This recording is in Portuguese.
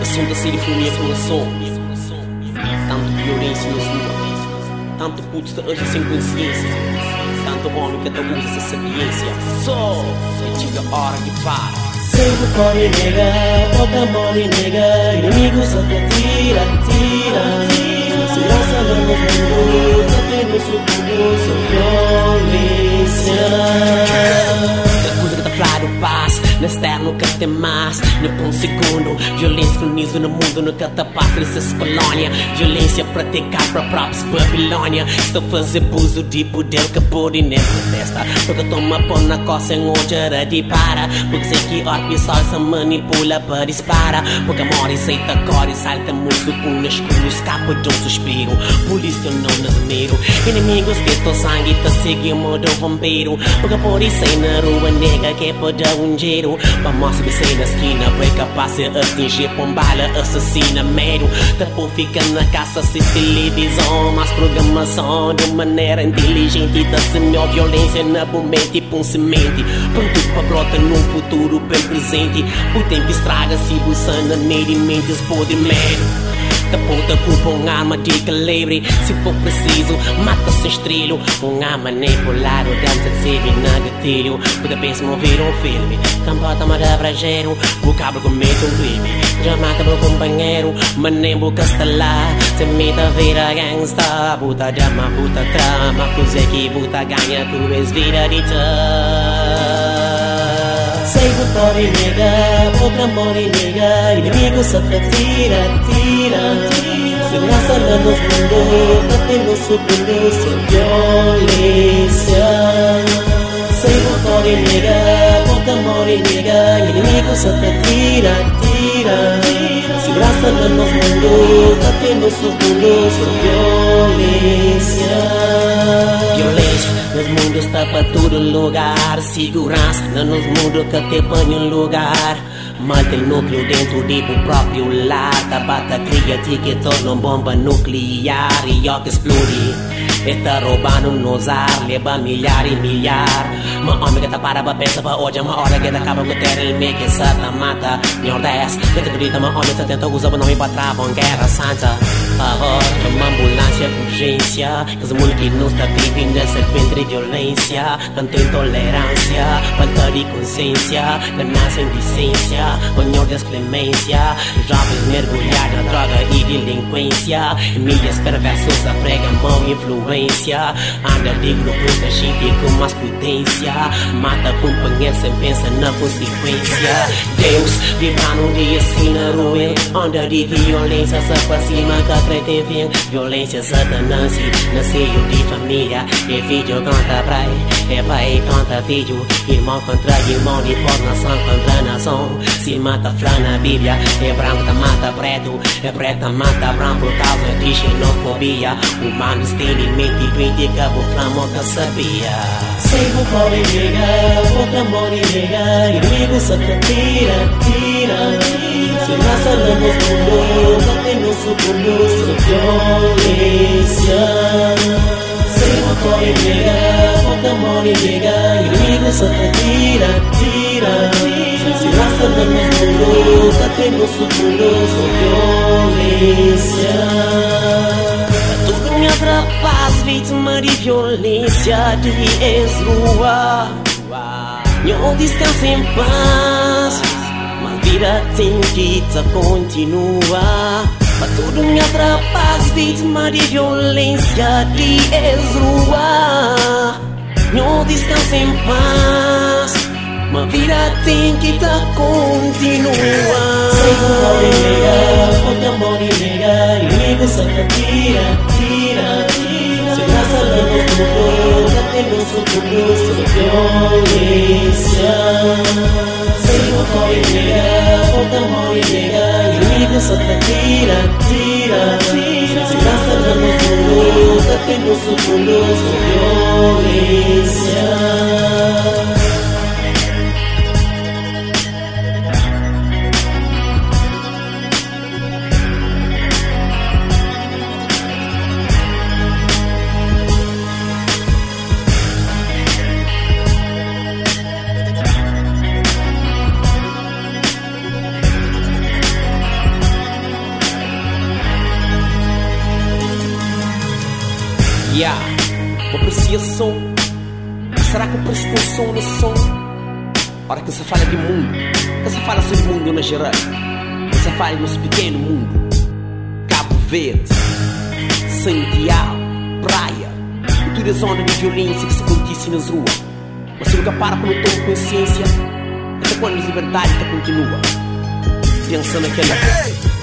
Assunto a serifonia coração Tanto violência nos lutas Tanto putos de hoje sem consciência Tanto homem que até usa essa sapiência. Só chega a hora que para. Sempre corre nega, toca mole nega Inimigo só te tira, tira. Segurança no mundo, tá tendo sucumbo, sou violência na externo que tem mais No um segundo. Violência croniza no mundo No catapasta dessas colônia Violência praticar para próprios Babilônia Estou fazer abuso de poder que por e nem protesta Porque toma pão na coça em outra de para. Porque sei que orbe sol se manipula para dispara. Porque amor e aceita cor e salta muito com escuro Escapa de um suspiro. Polícia não nos miro. Inimigos que tô sangue te seguem modo vampiro Porque por isso na rua nega que é para um giro. Pra me sei na esquina Foi capaz de atingir bala assassina Mero Depois fica na caça se televisão Mas programação de maneira inteligente Da semeou violência na momento e pum semente. Pronto pra brota num futuro bem presente. O tempo estraga-se buçando nele mentes podre medo. Da culpa um arma de calibre. Se for preciso, mata sem estrelo. Um arma manipulado, dança de ser na gatilho Puta pensa mover um filme. Campota marabrageiro O cabra comete um crime. Já mata meu companheiro Mas nem boca está lá. Se meta vira gangsta. Puta drama, puta trama. Coisa que puta ganha Tu és vida de Sei vitória e nega, outra amor e nega Inimigo só te tira, tira. Segurança no mundo, batendo subindo sem violência Sei vitória e nega, outra amor e nega Inimigo só te tira, tira. Segurança no mundo, batendo subindo sem violência nos está para todo lugar Segurança não nos mundo que te põe um lugar. Mantém núcleo dentro de o próprio lar Da bata cria que torna bomba nuclear E ó que explode. Está roubando nos ar Leva milhar e milhar. Uma homem que tá para pra pensa pra hoje Uma hora que acaba com ter ele me que sata mata. 10 Que te grita uma homem que tenta usar o nome pra travar guerra santa Agora uma ambulância urgência Que os mundo que não está vivendo essa ventre violência Tanta intolerância Falta de consciência Ganância indecência Honor desclemência Jovens mergulhados na droga e Mídias perversas pregam mão influência. Anda de grupos da gente com mais potência Mata companhia sem pensar na consequência. Deus vibra num dia assim na ruim Onda de violência se aproxima que acredita em Violência satanás Nasceu de família É vídeo contra praia É pai contra vídeo Irmão contra irmão De nação contra nação. Se mata flá na Bíblia É branco mata preto É preta mata branco Por causa de xenofobia. Humanos têm limite Critica o flamo que sabia. Sei o qual é nega Outra amor e nega Inimigo só te tira, tira Se raça no mundo Batendo sucumbo Violência Sem motor e nega Outra amor e nega Inimigo só te tira, tira Se raça no mundo Batendo sucumbo Violência minha rapaz, vítima de violência de ex-rua Não descansa em paz Mas vida tem que te continua Para tudo minha rapaz, vítima de violência de ex-rua Não descansa em paz Mas vida tem que te continua Sem amor e nega, com amor e nega Inimigo só te tira, tira, tira Se graça no mundo, batendo sucumbiu sua violência Sem amor e nega, com amor e nega Inimigo só te tira, tira, tira Se graça no mundo, batendo sucumbiu sua violência Yeah, uma apreciação. Será que eu presto atenção no som? Ora que se fala de mundo, que se fala sobre mundo na geral, que se fala nosso pequeno mundo. Cabo Verde, Santiago, praia, e toda a zona de violência que se acontece nas ruas. Mas nunca para quando tomo consciência, até quando a liberdade continua. Pensando naquela.